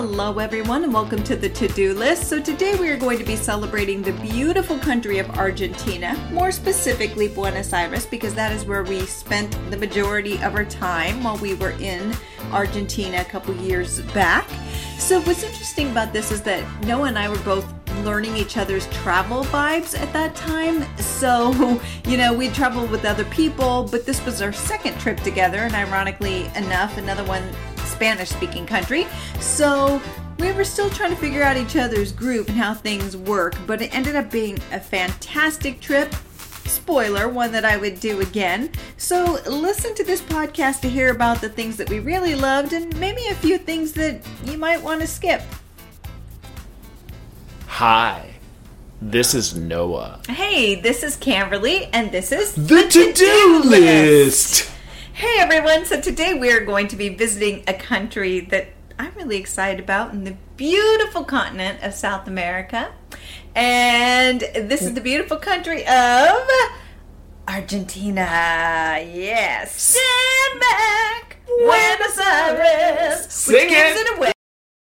Hello, everyone, and welcome to the to do list. So, today we are going to be celebrating the beautiful country of Argentina, more specifically Buenos Aires, because that is where we spent the majority of our time while we were in Argentina a couple years back. So, what's interesting about this is that Noah and I were both learning each other's travel vibes at that time. So, you know, we'd traveled with other people, but this was our second trip together, and ironically enough, another one Spanish speaking country. So we were still trying to figure out each other's group and how things work, but it ended up being a fantastic trip. Spoiler, one that I would do again. So listen to this podcast to hear about the things that we really loved and maybe a few things that you might want to skip. Hi, this is Noah. Hey, this is Camberly, and this is The to do list. Hey everyone, so today we are going to be visiting a country that I'm really excited about in the beautiful continent of South America. And this is the beautiful country of Argentina. Yes. Stand back, Buenos Aires. Sing which gives it. it away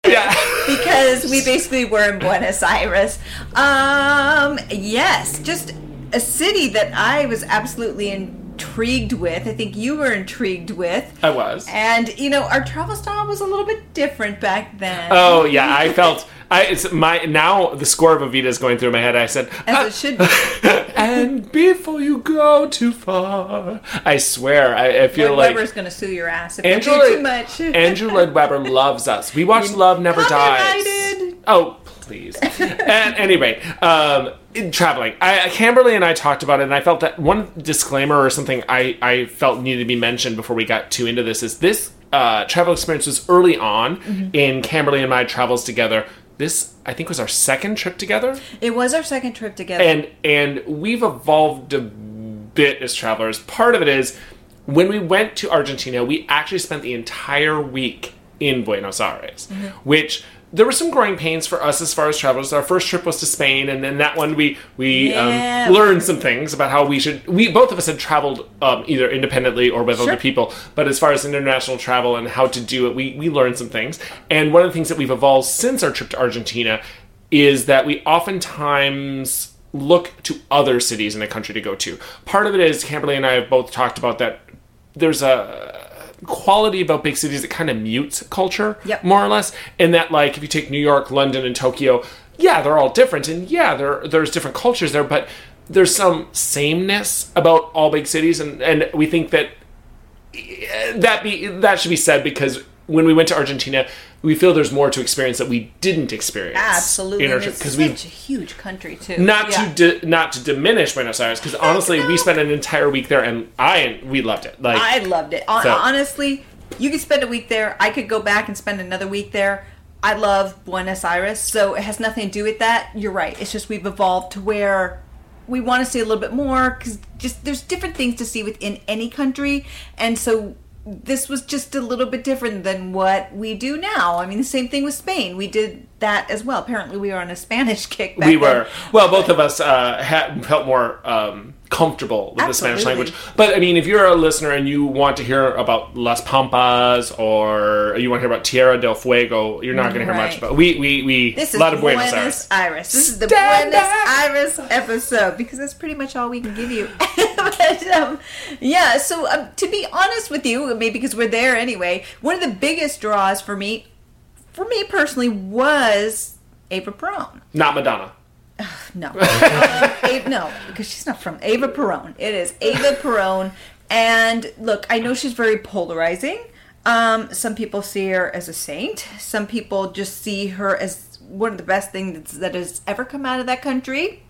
Yeah. because we basically were in Buenos Aires. Um, yes, just a city that I was absolutely intrigued with. I think you were intrigued with. I was. And you know, our travel style was a little bit different back then. Oh yeah, I felt I it's my now the score of Evita is going through my head. I said As it should be. and before you go too far, I swear I, I feel Lloyd like Webber's gonna sue your ass if you do too much. Andrew Lloyd Webber loves us. We watched Love Never Dies. Oh, please. At any rate, um, in traveling, I, Camberly and I talked about it, and I felt that one disclaimer or something I, I felt needed to be mentioned before we got too into this is this uh, travel experience was early on Mm-hmm. in Camberly and my travels together. This, I think, was our second trip together, It was our second trip together. and and we've evolved a bit as travelers. Part of it is when we went to Argentina, we actually spent the entire week in Buenos Aires, Mm-hmm. which there were some growing pains for us as far as travelers. Our first trip was to Spain, and then that one we we Yeah. um, learned some things about how we should. We both of us had traveled um, either independently or with Sure. other people, but as far as international travel and how to do it, we we learned some things. And one of the things that we've evolved since our trip to Argentina is that we oftentimes look to other cities in a country to go to. Part of it is Camberly and I have both talked about that. There's a quality about big cities that kind of mutes culture Yep. more or less and that like if you take new york london and tokyo yeah they're all different and yeah there there's different cultures there but there's some sameness about all big cities and and we think that eh, that be that should be said because when we went to argentina we feel there's more to experience that we didn't experience Absolutely. in our it's because such we a huge country too. not Yeah. to di- not to diminish Buenos Aires because honestly we spent an entire week there and I we loved it like I loved it. So- Honestly, you could spend a week there. I could go back and spend another week there. I love Buenos Aires, so it has nothing to do with that. You're right. It's just we've evolved to where we want to see a little bit more because just there's different things to see within any country, and so this was just a little bit different than what we do now. I mean, the same thing with Spain. We did that as well. Apparently, we were on a Spanish kick. We then. were well both of us uh, had felt more um, comfortable with the spanish language but i mean if you're a listener and you want to hear about las pampas or you want to hear about tierra del fuego you're not going to hear much Right. about we we we This a is lot of Buenos, buenos aires Aires. This is the Stand Buenos up! Aires episode because that's pretty much all we can give you. but, um, yeah, so um, to be honest with you, maybe because we're there anyway, one of the biggest draws for me, for me personally, was Ava Perón. not madonna No, um, Ava, no, because she's not from Ava Perón. It is Ava Perón, and look, I know she's very polarizing. Um, some people see her as a saint. Some people just see her as one of the best things that has ever come out of that country.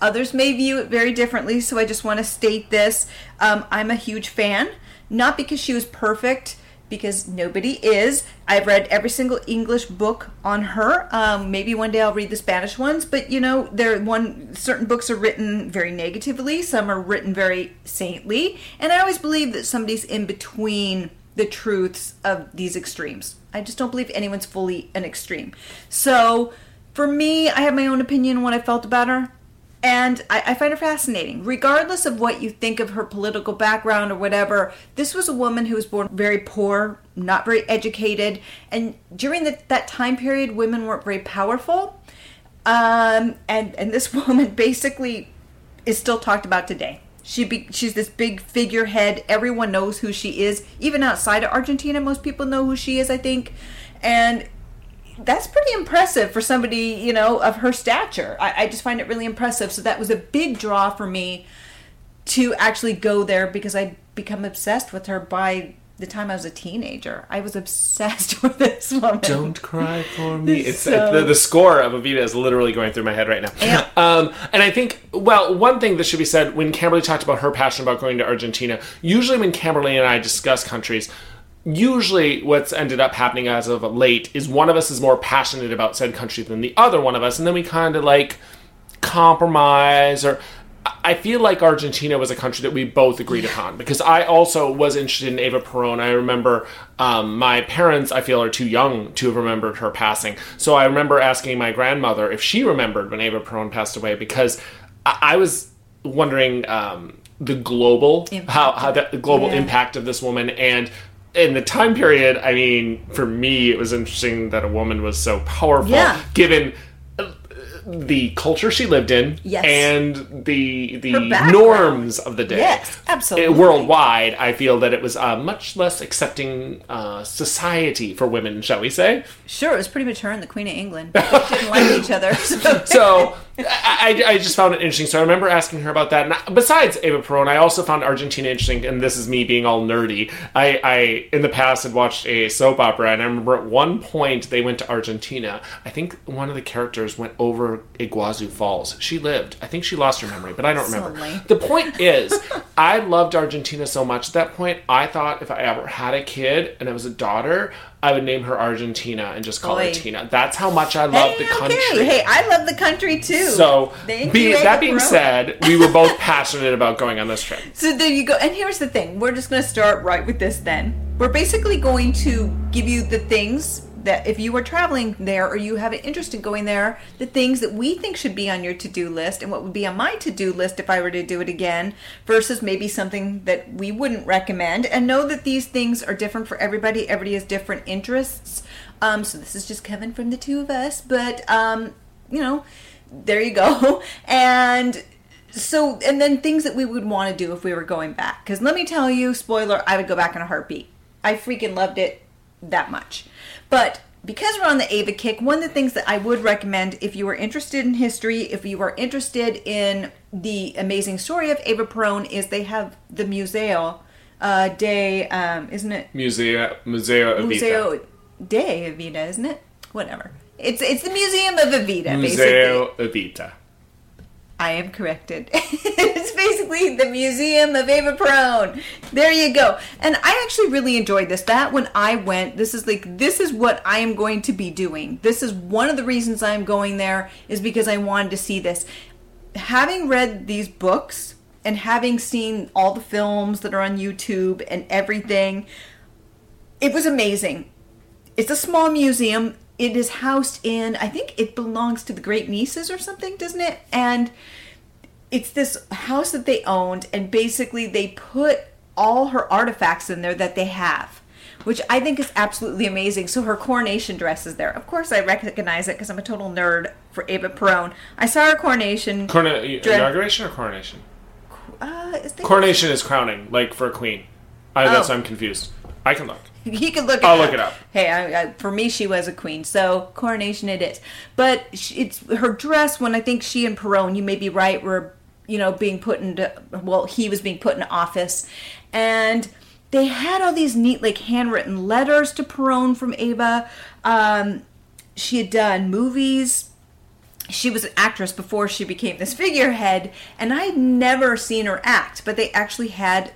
Others may view it very differently, so I just want to state this. Um, I'm a huge fan, not because she was perfect, because nobody is. I've read every single English book on her. Um, maybe one day I'll read the Spanish ones, but you know, there one certain books are written very negatively, some are written very saintly, and I always believe that somebody's in between the truths of these extremes. I just don't believe anyone's fully an extreme. So, for me, I have my own opinion on what I felt about her And I, I, find her fascinating. Regardless of what you think of her political background or whatever, this was a woman who was born very poor, not very educated. And during the, that time period, women weren't very powerful. Um, and, and this woman basically is still talked about today. She be, she's this big figurehead. Everyone knows who she is. Even outside of Argentina, most people know who she is, I think. And that's pretty impressive for somebody, you know, of her stature. I, I just find it really impressive. So that was a big draw for me to actually go there because I'd become obsessed with her by the time I was a teenager. I was obsessed with this woman. Don't cry for me. It's so... the, the, score of Evita is literally going through my head right now. Yeah. Um, and I think, well, one thing that should be said when Camberly talked about her passion about going to Argentina, usually when Camberly and I discuss countries, usually what's ended up happening as of late is one of us is more passionate about said country than the other one of us, and then we kind of like compromise or I feel like Argentina was a country that we both agreed upon because I also was interested in Eva Peron. I remember um, my parents, I feel, are too young to have remembered her passing. So I remember asking my grandmother if she remembered when Eva Peron passed away because I, I was wondering um, the global impact. how, how the global yeah. impact of this woman and in the time period. I mean, for me, it was interesting that a woman was so powerful, yeah. given uh, the culture she lived in yes. and the the norms of the day. Yes, uh, absolutely. Worldwide, I feel that it was a much less accepting uh, society for women, shall we say? Sure, it was pretty much her and the Queen of England. They didn't like each other. So, so I, I, just found it interesting. So I remember asking her about that. And besides Eva Peron, I also found Argentina interesting. And this is me being all nerdy. I, I in the past had watched a soap opera, and I remember at one point they went to Argentina. I think one of the characters went over Iguazu Falls. She lived. I think she lost her memory, but I don't remember. The point is, I loved Argentina so much. At that point, I thought if I ever had a kid and it was a daughter, I would name her Argentina and just call Oy. her Tina. That's how much I love hey, the country. Okay. Hey, I love the country too. So, be, that being said, we were both passionate about going on this trip. So there you go. And here's the thing: we're just going to start right with this. Then we're basically going to give you the things that if you are traveling there or you have an interest in going there, the things that we think should be on your to do list and what would be on my to do list if I were to do it again versus maybe something that we wouldn't recommend. And know that these things are different for everybody, everybody has different interests. Um, so this is just Kevin from the two of us, but um, you know, there you go. And so, and then things that we would want to do if we were going back. Because let me tell you, spoiler, I would go back in a heartbeat. I freaking loved it that much. But because we're on the Ava kick, one of the things that I would recommend if you are interested in history, if you are interested in the amazing story of Ava Peron, is they have the Museo uh, de, um, isn't it? Museo Museo Evita. Museo de Evita, isn't it? Whatever. It's it's the Museum of Evita, basically. Museo basically. Evita. I am corrected. it's basically the Museum of Eva Peron. There you go. And I actually really enjoyed this. That when I went, this is like this is what I am going to be doing. This is one of the reasons I'm going there is because I wanted to see this. Having read these books and having seen all the films that are on YouTube and everything, it was amazing. It's a small museum it is housed in i think it belongs to the great nieces or something doesn't it? And it's this house that they owned and basically they put all her artifacts in there that they have which i think is absolutely amazing. So her coronation dress is there. Of course i recognize it because i'm a total nerd for ava Perón. i saw her coronation Corona- inauguration or coronation? Uh, is coronation is crowning like for a queen. I, oh. that's i'm confused. I can look he could look. I'll look it up. Hey, I, I, for me, she was a queen, so coronation it is. But it's her dress. When I think she and Peron, you may be right, were you know being put into. Well, he was being put in office, and they had all these neat like handwritten letters to Peron from Ava. Um, she had done movies. She was an actress before she became this figurehead, and I had never seen her act, but they actually had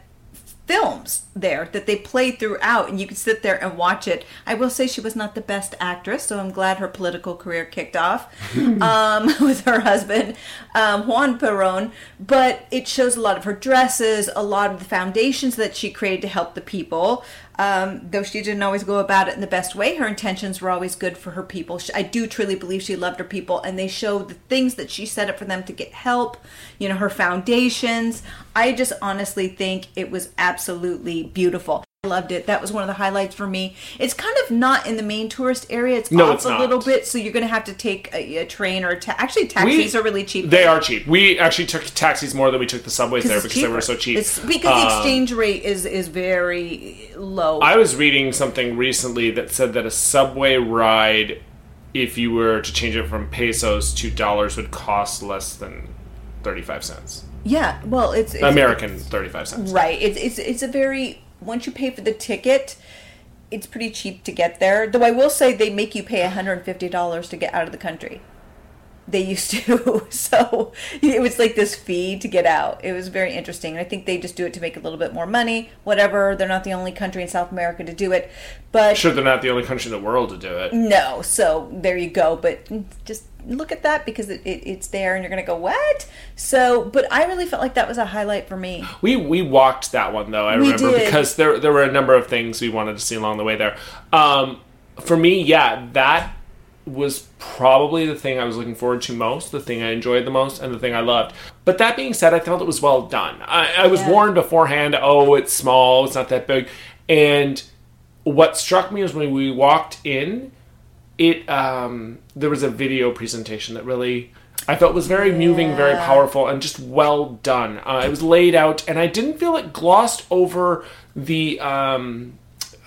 films there that they played throughout and you could sit there and watch it. I will say she was not the best actress so i'm glad her political career kicked off um, with her husband um, juan peron but it shows a lot of her dresses a lot of the foundations that she created to help the people Um, though she didn't always go about it in the best way, her intentions were always good for her people. She, I do truly believe she loved her people, and they showed the things that she set up for them to get help, you know, her foundations. I just honestly think it was absolutely beautiful. Loved it. That was one of the highlights for me. It's kind of not in the main tourist area. It's No, off it's a not. little bit, so you're going to have to take a, a train or a ta- actually taxis are really cheap. They are cheap. We actually took taxis more than we took the subways there because they were so cheap. It's because the Um, exchange rate is is very low. I was reading something recently that said that a subway ride, if you were to change it from pesos to dollars, would cost less than thirty-five cents. yeah, well, it's, it's American thirty-five cents. Right. It's it's it's a very once you pay for the ticket, it's pretty cheap to get there. Though I will say they make you pay $150 to get out of the country. They used to. So it was like this fee to get out. It was very interesting. And I think they just do it to make a little bit more money. Whatever. They're not the only country in South America to do it. But Sure, they're not the only country in the world to do it. no. So there you go. But just look at that because it, it, it's there and you're going to go, what? So, but I really felt like that was a highlight for me. We we walked that one though. I We remember did. because there there were a number of things we wanted to see along the way there. Um, for me, yeah, that was probably the thing I was looking forward to most, the thing I enjoyed the most, and the thing I loved. But that being said, I felt it was well done. I, I was Yeah. warned beforehand. Oh, it's small. It's not that big. And what struck me was when we walked in, it um, there was a video presentation that really I felt was very moving, very powerful, and just well done. Uh, it was laid out, and I didn't feel it glossed over the um,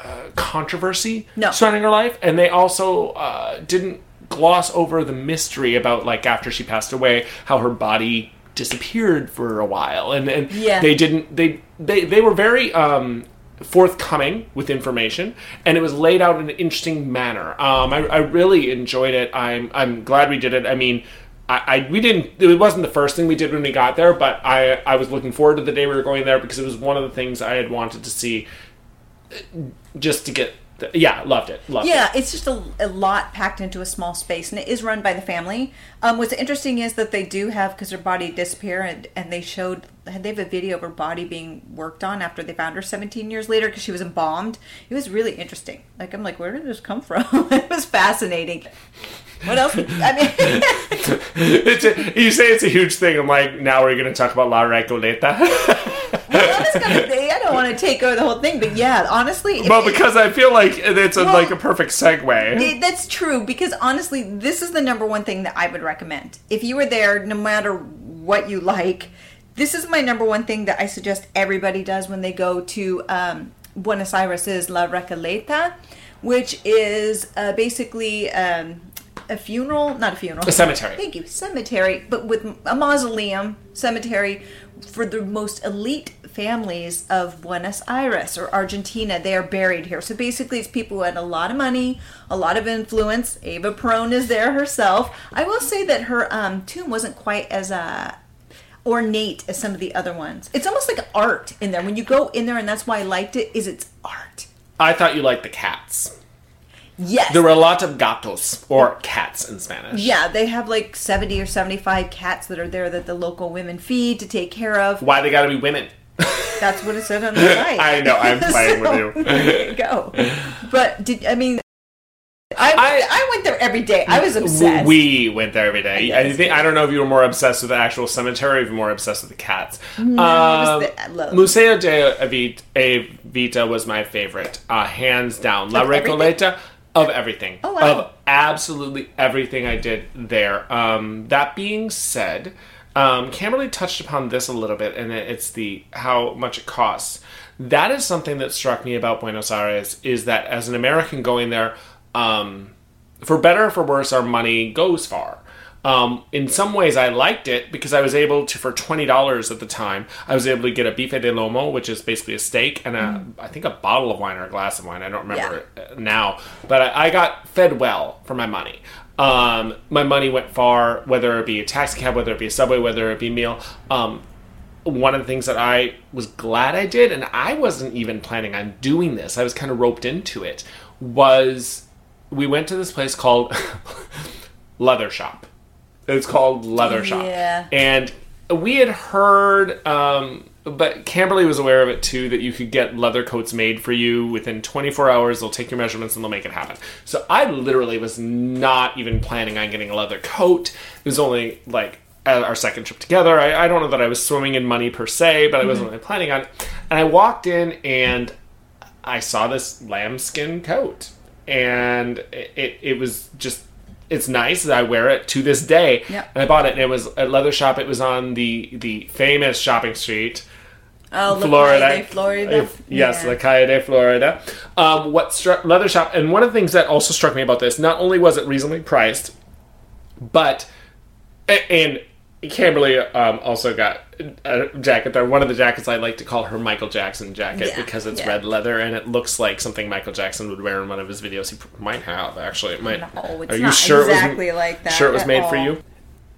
uh, controversy No. surrounding her life, and they also uh, didn't gloss over the mystery about like after she passed away, how her body disappeared for a while, and and Yeah. they didn't they they they were very um, forthcoming with information, and it was laid out in an interesting manner. Um, I, I really enjoyed it. I'm I'm glad we did it. I mean. I, I we didn't it wasn't the first thing we did when we got there, but I I was looking forward to the day we were going there because it was one of the things I had wanted to see just to get the, yeah loved it loved it Yeah, it's just a, a lot packed into a small space, and it is run by the family. Um, what's interesting is that they do have because her body disappeared, and, and they showed they have a video of her body being worked on after they found her 17 years later because she was embalmed. It was really interesting. Like I'm like, where did this come from? it was fascinating. What else? I mean, it's a, you say it's a huge thing. I'm like, now we're going to talk about La Recoleta. I was gonna say, I don't want to take over the whole thing, but yeah, honestly, well, because I feel like it's a, Well, like a perfect segue. It- that's true because honestly, this is the number one thing that I would recommend. If you were there, no matter what you like, this is my number one thing that I suggest everybody does when they go to um, Buenos Aires is La Recoleta, which is uh, basically um, a funeral, not a funeral, A cemetery. Thank you, cemetery, but with a mausoleum cemetery for the most elite families of Buenos Aires or Argentina. They are buried here. So basically, it's people who had a lot of money, a lot of influence. Ava Perón is there herself. I will say that her um, tomb wasn't quite as uh, ornate as some of the other ones. It's almost like art in there. When you go in there, and that's why I liked it, is it's art. I thought you liked the cats. Yes. There were a lot of gatos, or cats in Spanish. yeah, they have like 70 or 75 cats that are there that the local women feed to take care of. Why they got to be women? That's what it said on the site. I know, I'm playing with you. There you go. But did I mean? I, I- I went there every day. I was obsessed. We went there every day. I Yes. think I don't know if you were more obsessed with the actual cemetery or if you were more obsessed with the cats. No, Um, the. Museo de Evita was my favorite, uh, hands down. La Recoleta. everything? Of everything, Oh, wow. of absolutely everything I did there. Um, that being said, um, Camberley touched upon this a little bit, and it's the how much it costs. That is something that struck me about Buenos Aires is that as an American going there, um, for better or for worse, our money goes far. Um, in some ways, I liked it because I was able to, for twenty dollars at the time, I was able to get a bife de lomo, which is basically a steak, and I think a bottle of wine or a glass of wine. I don't remember it uh, now, but I, I got fed well for my money. Um, my money went far, whether it be a taxi cab, whether it be a subway, whether it be meal. Um, one of the things that I was glad I did, and I wasn't even planning on doing this, I was kind of roped into it, was we went to this place called Leather Shop. It's called Leather Shop. Yeah. And we had heard um, but Camberley was aware of it too that you could get leather coats made for you within 24 hours. They'll take your measurements and they'll make it happen. So I literally was not even planning on getting a leather coat. It was only like our second trip together. I, I don't know that I was swimming in money per se, but I wasn't really planning on it. And I walked in and I saw this lambskin coat, and it, it was just it's nice. I wear it to this day. Yep. And I bought it, and it was a leather shop. It was on the the famous shopping street. Oh, La Florida, Calle de Florida. Yes, Yeah. La Calle de Florida. Um, what struck leather shop, and one of the things that also struck me about this, not only was it reasonably priced, but and Camberley um, also got a jacket there. One of the jackets I like to call her Michael Jackson jacket Yeah, because it's yeah. red leather and it looks like something Michael Jackson would wear in one of his videos. He might have actually. It might. No, it's Are you not sure exactly it was, like that Sure, it was made for you.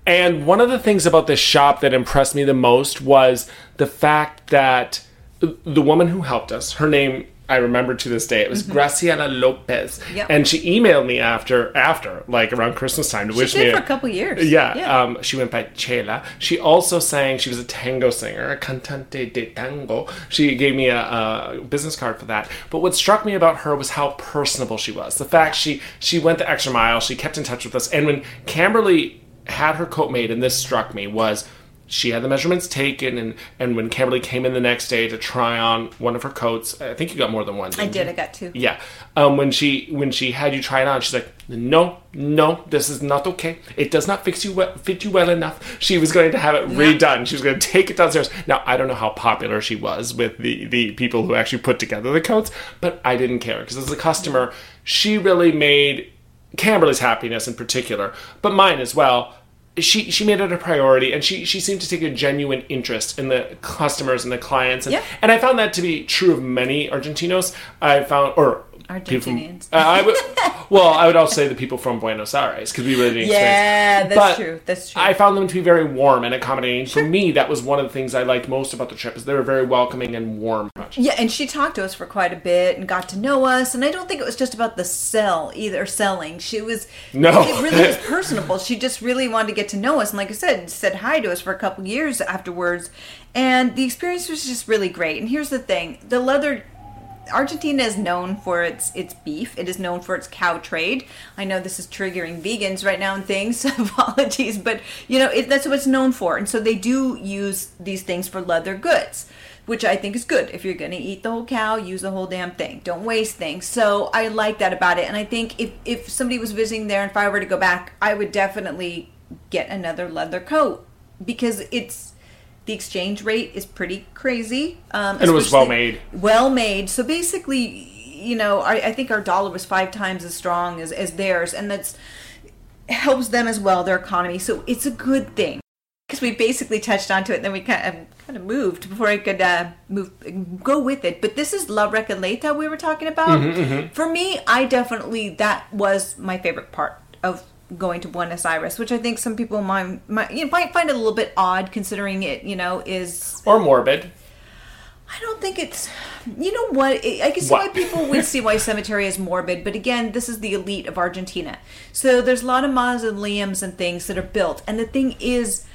And one of the things about this shop that impressed me the most was the fact that the woman who helped us, her name I remember to this day, it was Graciela Lopez, Mm-hmm. Yep. and she emailed me after after like around Christmas time to wish She me did a- for a couple years. yeah, Yeah. Um, she went by Chela. She also sang. She was a tango singer, a cantante de tango. She gave me a, a business card for that. But what struck me about her was how personable she was. The fact she she went the extra mile. She kept in touch with us. And when Camberley had her coat made, and this struck me was. She had the measurements taken, and, and when Camberley came in the next day to try on one of her coats, I think you got more than one. I did. you? I got two. Yeah. Um, when she when she had you try it on, she's like, "No, no, this is not okay. It does not fix you well, fit you well enough." She was going to have it redone. She was going to take it downstairs. Now I don't know how popular she was with the the people who actually put together the coats, but I didn't care because as a customer, she really made Camberley's happiness in particular, but mine as well. She she made it a priority, and she she seemed to take a genuine interest in the customers and the clients, and Yeah. and I found that to be true of many Argentinos. I found, or people from- uh, I would, well, I would also say the people from Buenos Aires because we really didn't Yeah, experience. that's But true. That's true. I found them to be very warm and accommodating. For me, that was one of the things I liked most about the trip is they were very welcoming and warm. Yeah, and she talked to us for quite a bit and got to know us. And I don't think it was just about the sell either selling. She was No. it really was personable. She just really wanted to get to know us, and like I said, said hi to us for a couple years afterwards. And the experience was just really great. And here's the thing: the leather. Argentina is known for its its beef. It is known for its cow trade. I know this is triggering vegans right now and things. Apologies, but you know it, that's what it's known for. And so they do use these things for leather goods, which I think is good. If you're going to eat the whole cow, use the whole damn thing. Don't waste things. So I like that about it. And I think if if somebody was visiting there, and if I were to go back, I would definitely get another leather coat because it's the exchange rate is pretty crazy. Um, And it was well made. well made. So basically, you know, I, I think our dollar was five times as strong as, as theirs, and that's helps them as well, their economy. So it's a good thing because we basically touched onto it, and then we kind of kind of moved before I could uh, move go with it. But this is La Recoleta we were talking about. For me, I definitely that was my favorite part of going to Buenos Aires, which I think some people might, might you know, might find a little bit odd considering it, you know, is Or morbid. I don't think it's. You know what? I I can see why people would see why cemetery is morbid, but again, this is the elite of Argentina. So there's a lot of mausoleums and things that are built, and the thing is,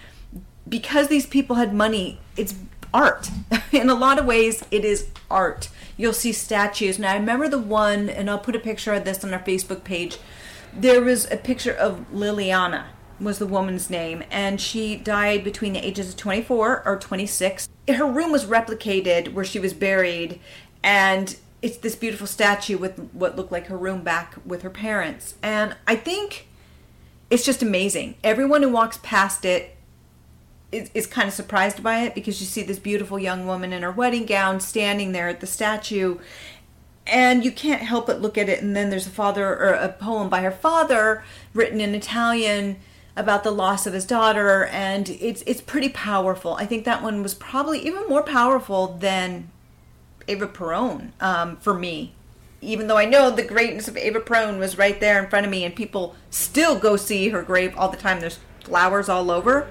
because these people had money, it's art. In a lot of ways, it is art. You'll see statues. Now, I remember the one, and I'll put a picture of this on our Facebook page. There was a picture of Liliana, was the woman's name, and she died between the ages of 24 or 26. Her room was replicated where she was buried, and it's this beautiful statue with what looked like her room back with her parents. And I think it's just amazing. Everyone who walks past it is, is kind of surprised by it because you see this beautiful young woman in her wedding gown standing there at the statue and you can't help but look at it and then there's a father or a poem by her father written in Italian about the loss of his daughter and it's it's pretty powerful. I think that one was probably even more powerful than Ava Perón um, for me. Even though I know the greatness of Ava Perón was right there in front of me and people still go see her grave all the time. There's flowers all over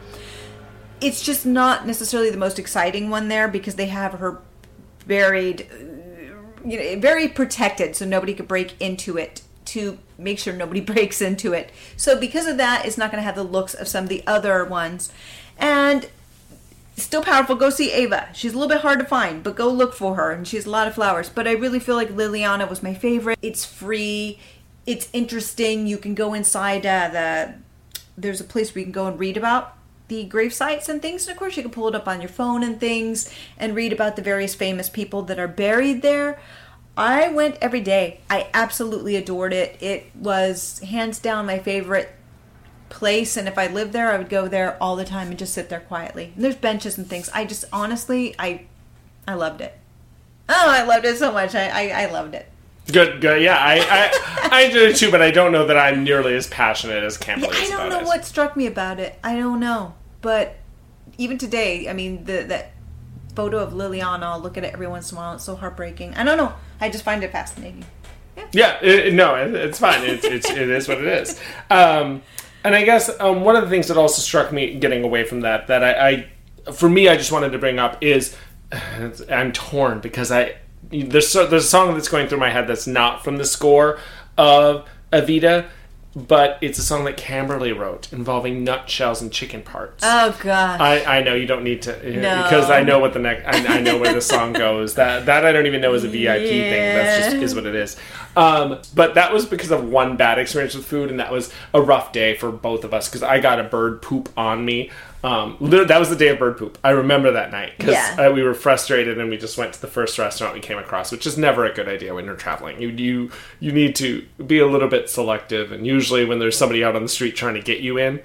it's just not necessarily the most exciting one there because they have her buried you know very protected so nobody could break into it to make sure nobody breaks into it so because of that it's not going to have the looks of some of the other ones and still powerful. Go see Ava. She's a little bit hard to find, but go look for her, and she has a lot of flowers. But I really feel like Liliana was my favorite. It's free. It's interesting. You can go inside uh, the. There's a place where you can go and read about the grave sites and things. And of course, you can pull it up on your phone and things and read about the various famous people that are buried there. I went every day. I absolutely adored it. It was hands down my favorite place and if I lived there I would go there all the time and just sit there quietly. And there's benches and things. I just honestly I I loved it. Oh, I loved it so much. I I, I loved it. Good, good. Yeah, I, I, I did it too, but I don't know that I'm nearly as passionate as Campbell Yeah, I don't know it. what struck me about it. I don't know. But even today, I mean the that photo of Liliana, I'll look at it every once in a while. It's so heartbreaking. I don't know. I just find it fascinating. Yeah, it, it- no, it, it's fine. It's, it's it is what it is. Um, and I guess um, one of the things that also struck me getting away from that that I, I for me I just wanted to bring up is I'm torn because I there's so, there's a song that's going through my head that's not from the score of Evita, but it's a song that Camberley wrote involving nutshells and chicken parts. Oh god. I, I know you don't need to No. because I know what the next I, I know where the song goes. That that I don't even know is a VIP thing. That's just is what it is. Um, but that was because of one bad experience with food, and that was a rough day for both of us because I got a bird poop on me. Um, that was the day of bird poop. I remember that night because Yeah. uh, we were frustrated and we just went to the first restaurant we came across, which is never a good idea when you're traveling. You you you need to be a little bit selective, and usually when there's somebody out on the street trying to get you in,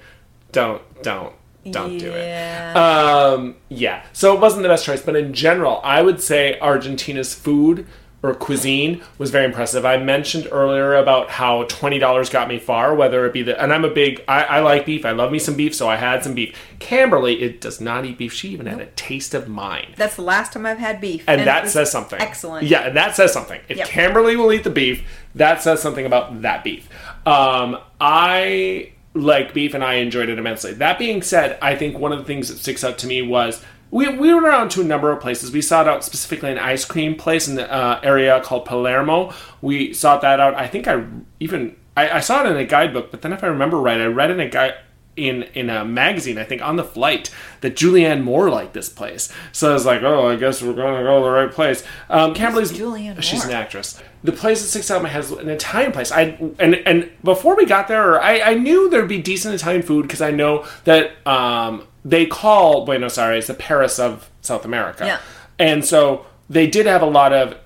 don't don't don't do it. Yeah. Um, yeah. So it wasn't the best choice, but in general, I would say Argentina's food or cuisine was very impressive. I mentioned earlier about how twenty dollars got me far, whether it be the and I'm a big I, I like beef. I love me some beef, so I had some beef. Camberly, it does not eat beef. She even had a taste of mine. That's the last time I've had beef. And, it that says something. Excellent. Yeah, and that says something. If Yep. Camberly will eat the beef, that says something about that beef. Um, I like beef and I enjoyed it immensely. That being said, I think one of the things that sticks out to me was we, we went around to a number of places. We sought out specifically an ice cream place in the uh, area called Palermo. We sought that out. I think I even I, I saw it in a guidebook, but then if I remember right, I read in a guide in in a magazine, I think on the flight, that Julianne Moore liked this place. So I was like, oh, I guess we're going to go to the right place. Um, Camberly's Julianne She's Moore? an actress. The place that sticks out in my head is an Italian place. I and and before we got there, I, I knew there'd be decent Italian food because I know that um, they call Buenos Aires the Paris of South America. Yeah. And so they did have a lot of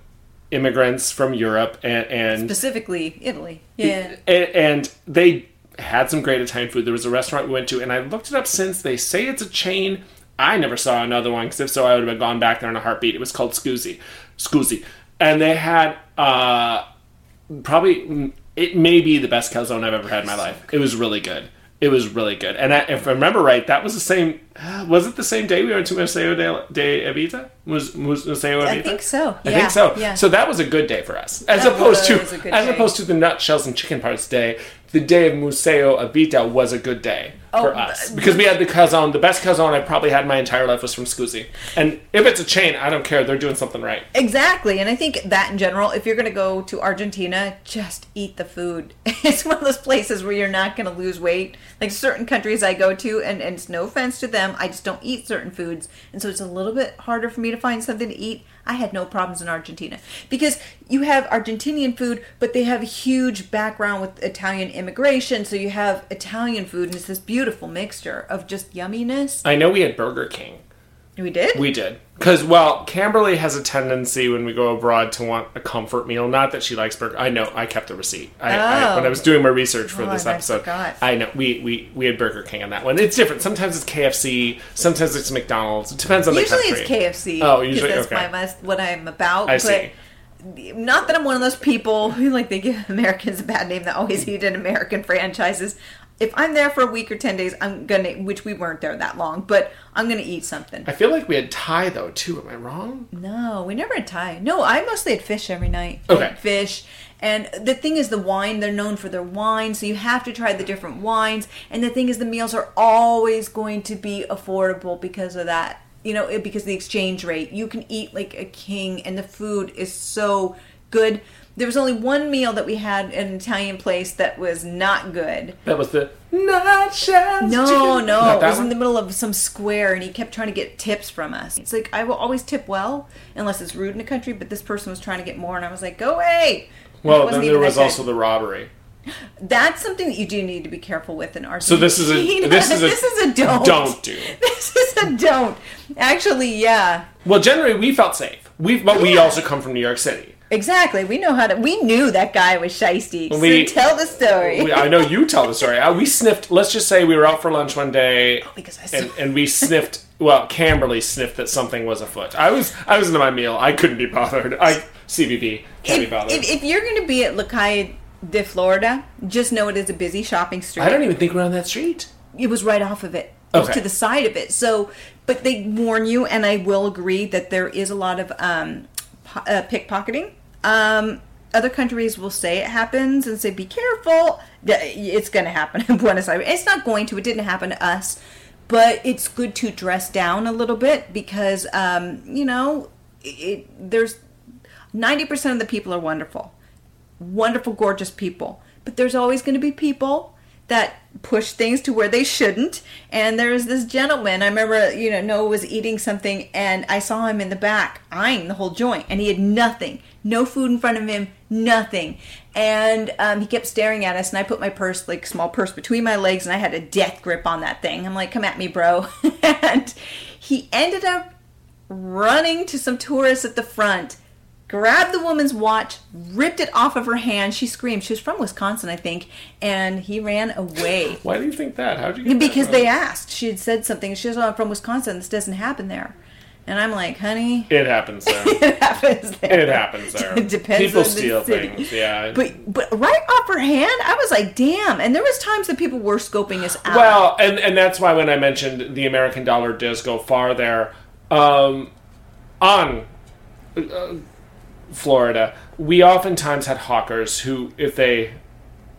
immigrants from Europe and, and Specifically Italy. Yeah. and, and they had some great Italian food. There was a restaurant we went to, and I looked it up since. They say it's a chain. I never saw another one because if so, I would have gone back there in a heartbeat. It was called Scusi, Scusi, and they had uh, probably it may be the best calzone I've ever had in my life. It was really good. It was really good, and I, if I remember right, that was the same. Was it the same day we went to Museo de, de Evita? Was, Museo Evita? I think so. I Yeah, think so. yeah. So that was a good day for us, as That opposed to as day. opposed to the nutshells and chicken parts day. The day of Museo Evita was a good day for Oh, us uh, because we had the calzone. The best calzone I probably had my entire life was from Scusi. And if it's a chain, I don't care. They're doing something right. Exactly, and I think that in general, if you're going to go to Argentina, just eat the food. It's one of those places where you're not going to lose weight. Like certain countries I go to, and, and it's no offense to them, I just don't eat certain foods, and so it's a little bit harder for me to find something to eat. I had no problems in Argentina because you have Argentinian food, but they have a huge background with Italian immigration, so you have Italian food, and it's this beautiful mixture of just yumminess. I know we had Burger King. We did. We did. Because, well, Camberly has a tendency when we go abroad to want a comfort meal. Not that she likes burger. I know. I kept the receipt. I, I, Oh. when I oh. was doing my research for Oh, this and I episode. I know we, we we had Burger King on that one. It's different. Sometimes it's KFC. Sometimes it's McDonald's. It depends on the Usually it's. KFC. Oh, usually- that's okay. my what I'm about. I see. not that I'm one of those people who like they give Americans a bad name that always eat in American franchises. If I'm there for a week or ten days, I'm gonna which we weren't there that long, but I'm gonna eat something. I feel like we had Thai though too. Am I wrong? No, we never had Thai. No, I mostly had fish every night. Okay. Fish. And the thing is, the wine, they're known for their wine, so you have to try the different wines. And the thing is, the meals are always going to be affordable because of that. You know, because of the exchange rate. You can eat like a king, and the food is so good. There was only one meal that we had at an Italian place that was not good. That was the nachos. No, chicken- no, Not it that was in the middle of some square, and he kept trying to get tips from us. It's like I will always tip well, unless it's rude in the country. But this person was trying to get more, and I was like, "Go away." And it Well, wasn't then there was that good. also the robbery. That's something that you do need to be careful with in So this is a this is a this is a don't. don't do. This is a don't. Actually, yeah, Well, generally we felt safe. We but we also come from New York City. Exactly. We know how to. We knew that guy was shisty. We- so tell the story. We, I know you tell the story. We sniffed. Let's just say we were out for lunch one day, because I and, and we sniffed. Well, Camberly sniffed that something was afoot. I was I was into my meal. I couldn't be bothered. I CBB can't if, be bothered. if, if you're going to be at La Calle de Florida, just know it is a busy shopping street. I don't even think we're on that street. it was right off of it. It was to the side of it. So, but they warn you, and I will agree that there is a lot of um, uh, pickpocketing. Um, other countries will say it happens and say, "Be careful." It's going to happen in Buenos Aires. It's not going to. It didn't happen to us, but it's good to dress down a little bit because um, you know it, there's ninety percent of the people are wonderful wonderful, gorgeous people. But there's always going to be people that push things to where they shouldn't. And there's this gentleman, I remember, you know, Noah was eating something and I saw him in the back eyeing the whole joint and he had nothing, no food in front of him, nothing. And um, he kept staring at us and I put my purse, like small purse between my legs and I had a death grip on that thing. I'm like, come at me, bro. and he ended up running to some tourists at the front, grabbed the woman's watch, ripped it off of her hand. She screamed. She was from Wisconsin, I think, and he ran away. Why do you think that? How would you? Get Because they asked. She had said something. She was, oh, I'm from Wisconsin. This doesn't happen there. And I'm like, honey, It happens there. it happens there. It happens there. It depends People on the steal things. Yeah. But but right off her hand, I was like, damn. And there was times that people were scoping us out. Well, and and that's why when I mentioned the American dollar does go far there, um, on uh, Florida, we oftentimes had hawkers who, if they,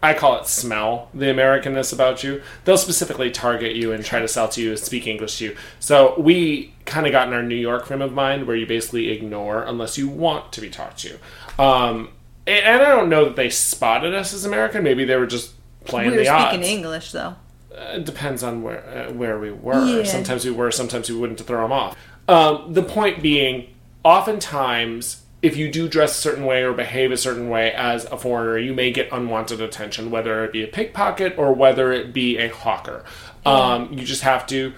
I call it smell the Americanness about you, they'll specifically target you and try to sell to you, speak English to you. So we kind of got in our New York frame of mind where you basically ignore unless you want to be talked to. Um, and, I don't know that they spotted us as American. Maybe they were just playing we were the odds. speaking English though. It depends on where uh, where we were. Yeah. Sometimes we were, sometimes we wouldn't to throw them off. Um, the point being, oftentimes, if you do dress a certain way or behave a certain way as a foreigner, you may get unwanted attention, whether it be a pickpocket or whether it be a hawker. Um, you just have to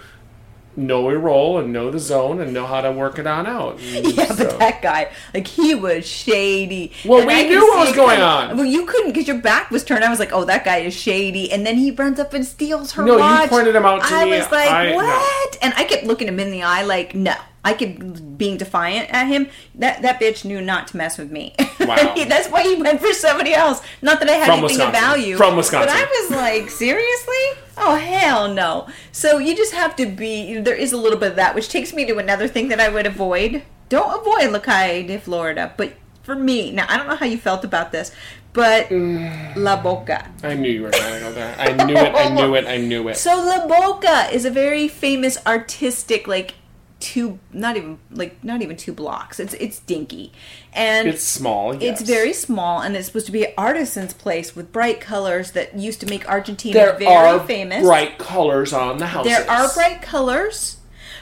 know your role and know the zone and know how to work it on out. Yeah, So- but that guy, like, he was shady. Well, And we I knew what was going on. Well, you couldn't because your back was turned. I was like, oh, that guy is shady. And then he runs up and steals her No, you pointed him out to I me. I was like, I- no. what? And I kept looking him in the eye, like, no. I could being defiant at him. That that bitch knew not to mess with me. Wow. That's why he went for somebody else. Not that I had From anything Wisconsin. of value. From Wisconsin. But I was like, seriously? Oh hell no. So you just have to be there is a little bit of that, which takes me to another thing that I would avoid. Don't avoid La Calle de Florida, but for me, now I don't know how you felt about this, but mm. La Boca. I knew you were going to go there. I knew it. I knew it. I knew it. So La Boca is a very famous artistic like two not even like not even two blocks. It's it's dinky. And It's small. Yes. it's very small and it's supposed to be an artisan's place with bright colors that used to make Argentina There very are famous. bright colors on the houses. There are bright colors,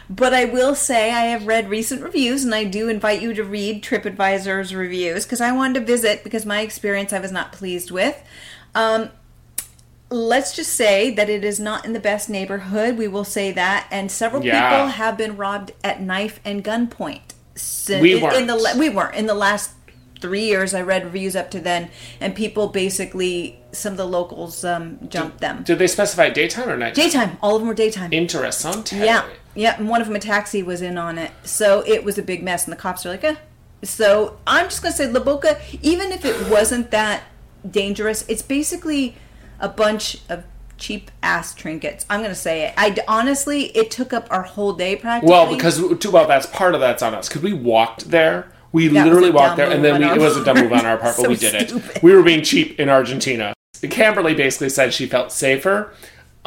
but I will say I have read recent reviews, and I do invite you to read TripAdvisor's reviews because I wanted to visit because my experience I was not pleased with. Um, let's just say that it is not in the best neighborhood. We will say that, and several Yeah. people have been robbed at knife and gunpoint. Sin- We in, in the weren't. we weren't in the last three years. I read reviews up to then, and people basically some of the locals um, jumped them. Did they specify daytime or night? Daytime, all of them were daytime. Interesting. Yeah, yeah, and one of them, a taxi, was in on it. So it was a big mess, and the cops are like, eh. So I'm just gonna say La Boca, even if it wasn't that dangerous, it's basically a bunch of cheap ass trinkets. I'm gonna say it. I honestly, it took up our whole day practically. Well, because too well, that's part of that's on us because we walked there. We That literally walked there, and then we, it was a dumb move on our part, but we did stupid. it. We were being cheap in Argentina. Camberly basically said she felt safer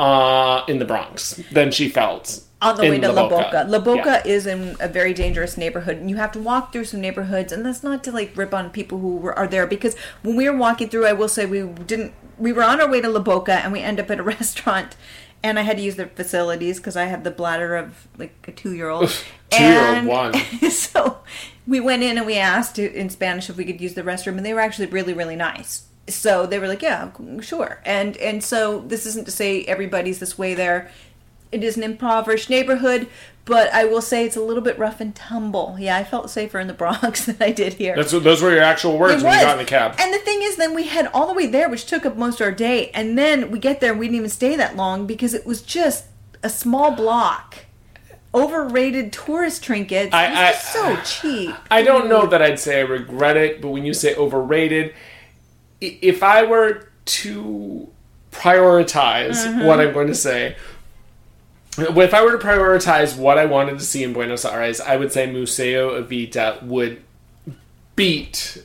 uh, in the Bronx than she felt on the way to La Boca. La Boca Yeah. is in a very dangerous neighborhood, and you have to walk through some neighborhoods. And that's not to like rip on people who were, are there, because when we were walking through, I will say we didn't. We were on our way to La Boca, and we end up at a restaurant, and I had to use their facilities because I have the bladder of like a two-year-old. Two-year-old one. so we went in and we asked in Spanish if we could use the restroom, and they were actually really, really nice. So they were like, "Yeah, sure." And and so this isn't to say everybody's this way there. It is an impoverished neighborhood, but I will say it's a little bit rough and tumble. Yeah, I felt safer in the Bronx than I did here. That's those were your actual words It when you got in the cab. And the thing is, then we had all the way there, which took up most of our day. And then we get there, and we didn't even stay that long because it was just a small block. Overrated tourist trinkets. I- it was I- so cheap. I don't know that I'd say I regret it, but when you say overrated, if I were to prioritize Mm-hmm. what I'm going to say, if I were to prioritize what I wanted to see in Buenos Aires, I would say Museo Evita would beat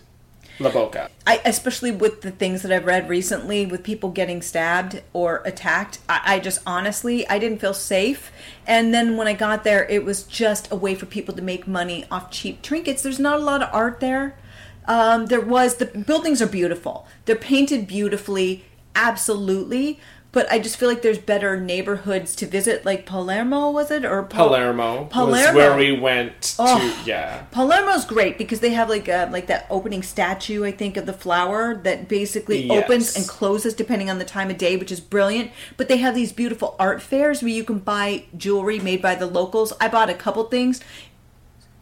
La Boca. I, especially with the things that I've read recently, with people getting stabbed or attacked, I, I just honestly I didn't feel safe. And then when I got there, it was just a way for people to make money off cheap trinkets. There's not a lot of art there. Um, there was the buildings are beautiful. They're painted beautifully, absolutely. But I just feel like there's better neighborhoods to visit, like Palermo, was it or Pal- Palermo, was Palermo. where we went to. Oh. Yeah. Palermo's great because they have like a, like that opening statue I think of the flower that basically Yes. opens and closes depending on the time of day, which is brilliant. But they have these beautiful art fairs where you can buy jewelry made by the locals. I bought a couple things.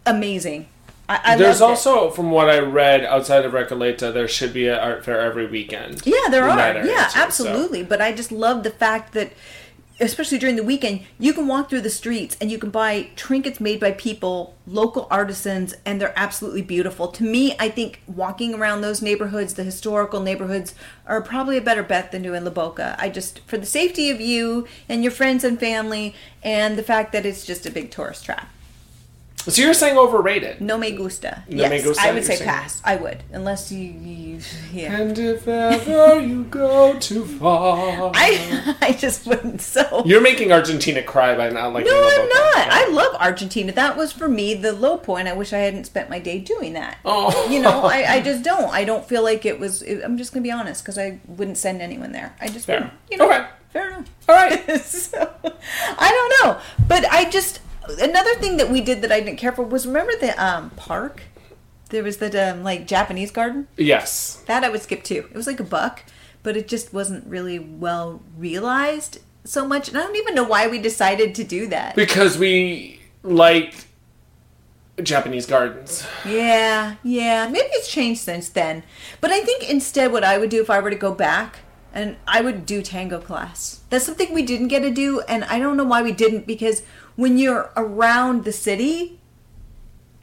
Amazing. I, I There's loved it. also, from what I read outside of Recoleta, there should be an art fair every weekend. Yeah, there are. area Yeah, too, so. absolutely. But I just love the fact that, especially during the weekend, you can walk through the streets and you can buy trinkets made by people, local artisans, and they're absolutely beautiful. To me, I think walking around those neighborhoods, the historical neighborhoods, are probably a better bet than doing La Boca. I just, for the safety of you and your friends and family, and the fact that it's just a big tourist trap. So you're saying overrated? No me gusta. No yes, me gusta, I would say saying? pass. I would, unless you, you yeah. And if ever you go too far, I, I just wouldn't. So you're making Argentina cry by not liking No, I'm not. I love Argentina. That was for me the low point. I wish I hadn't spent my day doing that. Oh. You know, I, I just don't. I don't feel like it was. It, I'm just gonna be honest because I wouldn't send anyone there. I just Fair. wouldn't. You know, Okay. fair enough. All right. so, I don't know, but I just another thing that we did that I didn't care for was remember the um, park. There was the um, like Japanese garden. Yes. That I would skip too. It was like a buck, but it just wasn't really well realized so much. And I don't even know why we decided to do that. Because we like Japanese gardens. Yeah, yeah. Maybe it's changed since then. But I think instead, what I would do if I were to go back, and I would do tango class. That's something we didn't get to do, and I don't know why we didn't because when you're around the city,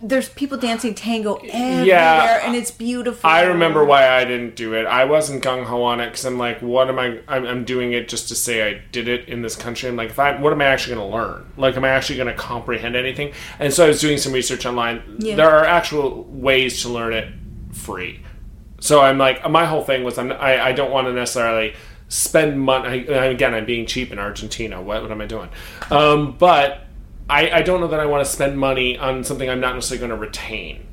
there's people dancing tango everywhere, and it's beautiful. I remember why I didn't do it. I wasn't gung ho on it because I'm like, what am I? I'm, I'm doing it just to say I did it in this country. I'm like, if I, what am I actually going to learn? Like, am I actually going to comprehend anything? And so I was doing some research online. Yeah. There are actual ways to learn it free. So I'm like, my whole thing was, I'm, I, I don't want to necessarily spend money. Again, I'm being cheap in Argentina. What, what am I doing? Um, but I, I don't know that I want to spend money on something I'm not necessarily going to retain.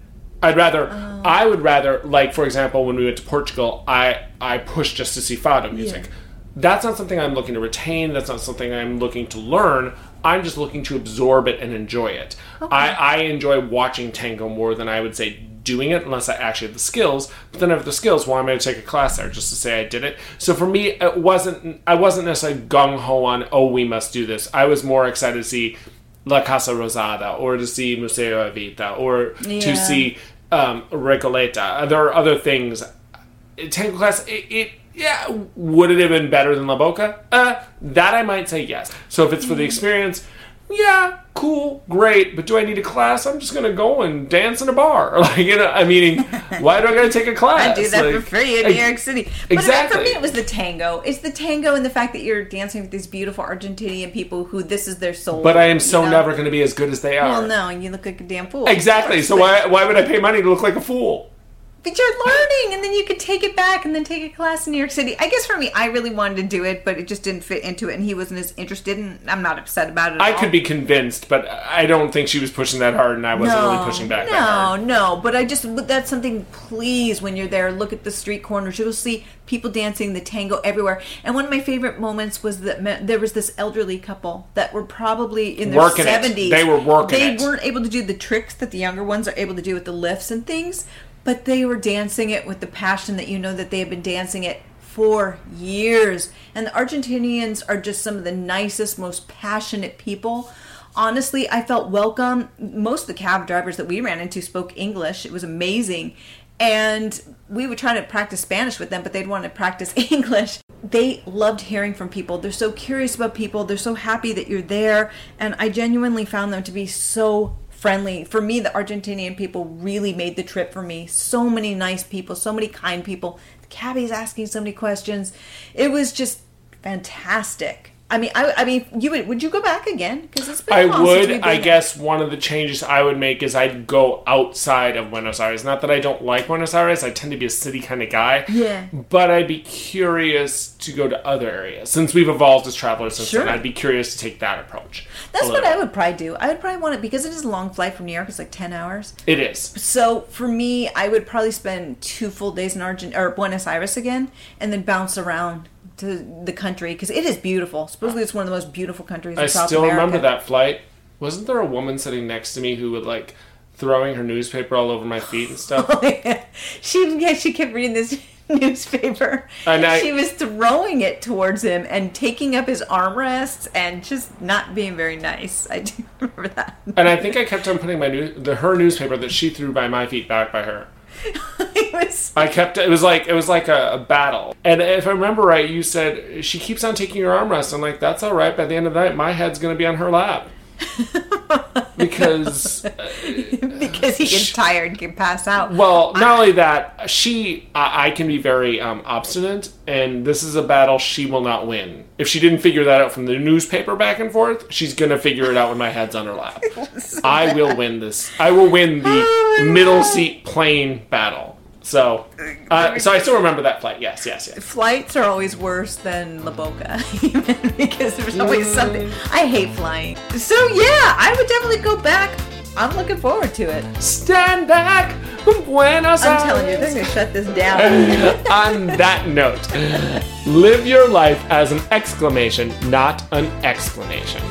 I'd rather, I would rather, like for example, when we went to Portugal, I I pushed just to see fado music. That's not something I'm looking to retain. That's not something I'm looking to learn. I'm just looking to absorb it and enjoy it. I, I enjoy watching tango more than I would say doing it, unless I actually have the skills. But then I have the skills. Why am I going to take a class there just to say I did it? So for me, it wasn't. I wasn't necessarily gung ho on. Oh, we must do this. I was more excited to see La Casa Rosada or to see Museo Evita or Yeah. to see um, Recoleta. There are other things. Tango class, it, it yeah, would it have been better than La Boca? Uh, that I might say yes. So if it's for the experience, yeah, cool, great. But do I need a class? I'm just gonna go and dance in a bar. Like you know, I mean, why do I gotta take a class? I do that for free in I- New York City. But Exactly. for me, it was the tango. It's the tango and the fact that you're dancing with these beautiful Argentinian people who this is their soul. But I am so know? never gonna be as good as they are. Well, no, you look like a damn fool. Exactly. So why why would I pay money to look like a fool? But you're learning, and then you could take it back and then take a class in New York City. I guess for me, I really wanted to do it, but it just didn't fit into it, and he wasn't as interested, and I'm not upset about it. At I all. could be convinced, but I don't think she was pushing that hard, and I wasn't really pushing back no. No, but I just but that's something. Please, when you're there, look at the street corners. You'll see people dancing the tango everywhere. And one of my favorite moments was that there was this elderly couple that were probably in their Working it. seventies. They were working They it. weren't able to do the tricks that the younger ones are able to do with the lifts and things, but they were dancing it with the passion that you know that they have been dancing it for years. And the Argentinians are just some of the nicest, most passionate people honestly, I felt welcome. Most of the cab drivers that we ran into spoke English. It was amazing. And we would try to practice Spanish with them, but they'd want to practice English. They loved hearing from people. They're so curious about people. They're so happy that you're there. And I genuinely found them to be so friendly. For me, the Argentinian people really made the trip for me. So many nice people, so many kind people. The cabbie's asking so many questions. It was just fantastic. I mean, I, I mean, you would would you go back again? Because it's been I would. been I there. guess one of the changes I would make is I'd go outside of Buenos Aires. Not that I don't like Buenos Aires. I tend to be a city kind of guy. Yeah. But I'd be curious to go to other areas since we've evolved as travelers since Sure. then. I'd be curious to take that approach. That's what. I would probably do. I would probably want it because it is a long flight from New York. It's like ten hours. It is. So for me, I would probably spend two full days in Argent or Buenos Aires again, and then bounce around to the country because it is beautiful. Supposedly, it's one of the most beautiful countries in I South still America. remember that flight. Wasn't there a woman sitting next to me who would like throwing her newspaper all over my feet and stuff? Oh, she yeah, she kept reading this newspaper. And I- she was throwing it towards him and taking up his armrests and just not being very nice. I do remember that. and I think I kept on putting my new the her newspaper that she threw by my feet back by her. Was I kept it was like it was like a, a battle. And if I remember right, you said she keeps on taking your armrest. I'm like, that's all right. By the end of the night, my head's gonna be on her lap. because because he gets tired and can pass out. well, not only that, she I, I can be very um, obstinate, and this is a battle she will not win. If she didn't figure that out from the newspaper back and forth, she's gonna figure it out when my head's on her lap. I will win this. I will win the Oh middle God. seat plane battle. So, uh, so I still remember that flight. Yes, yes, yes. Flights are always worse than La Boca, even because there's always something. I hate flying. So yeah, I would definitely go back. I'm looking forward to it. Stand back, Buenos I'm telling you, they're gonna shut this down. On that note, live your life as an exclamation, not an explanation.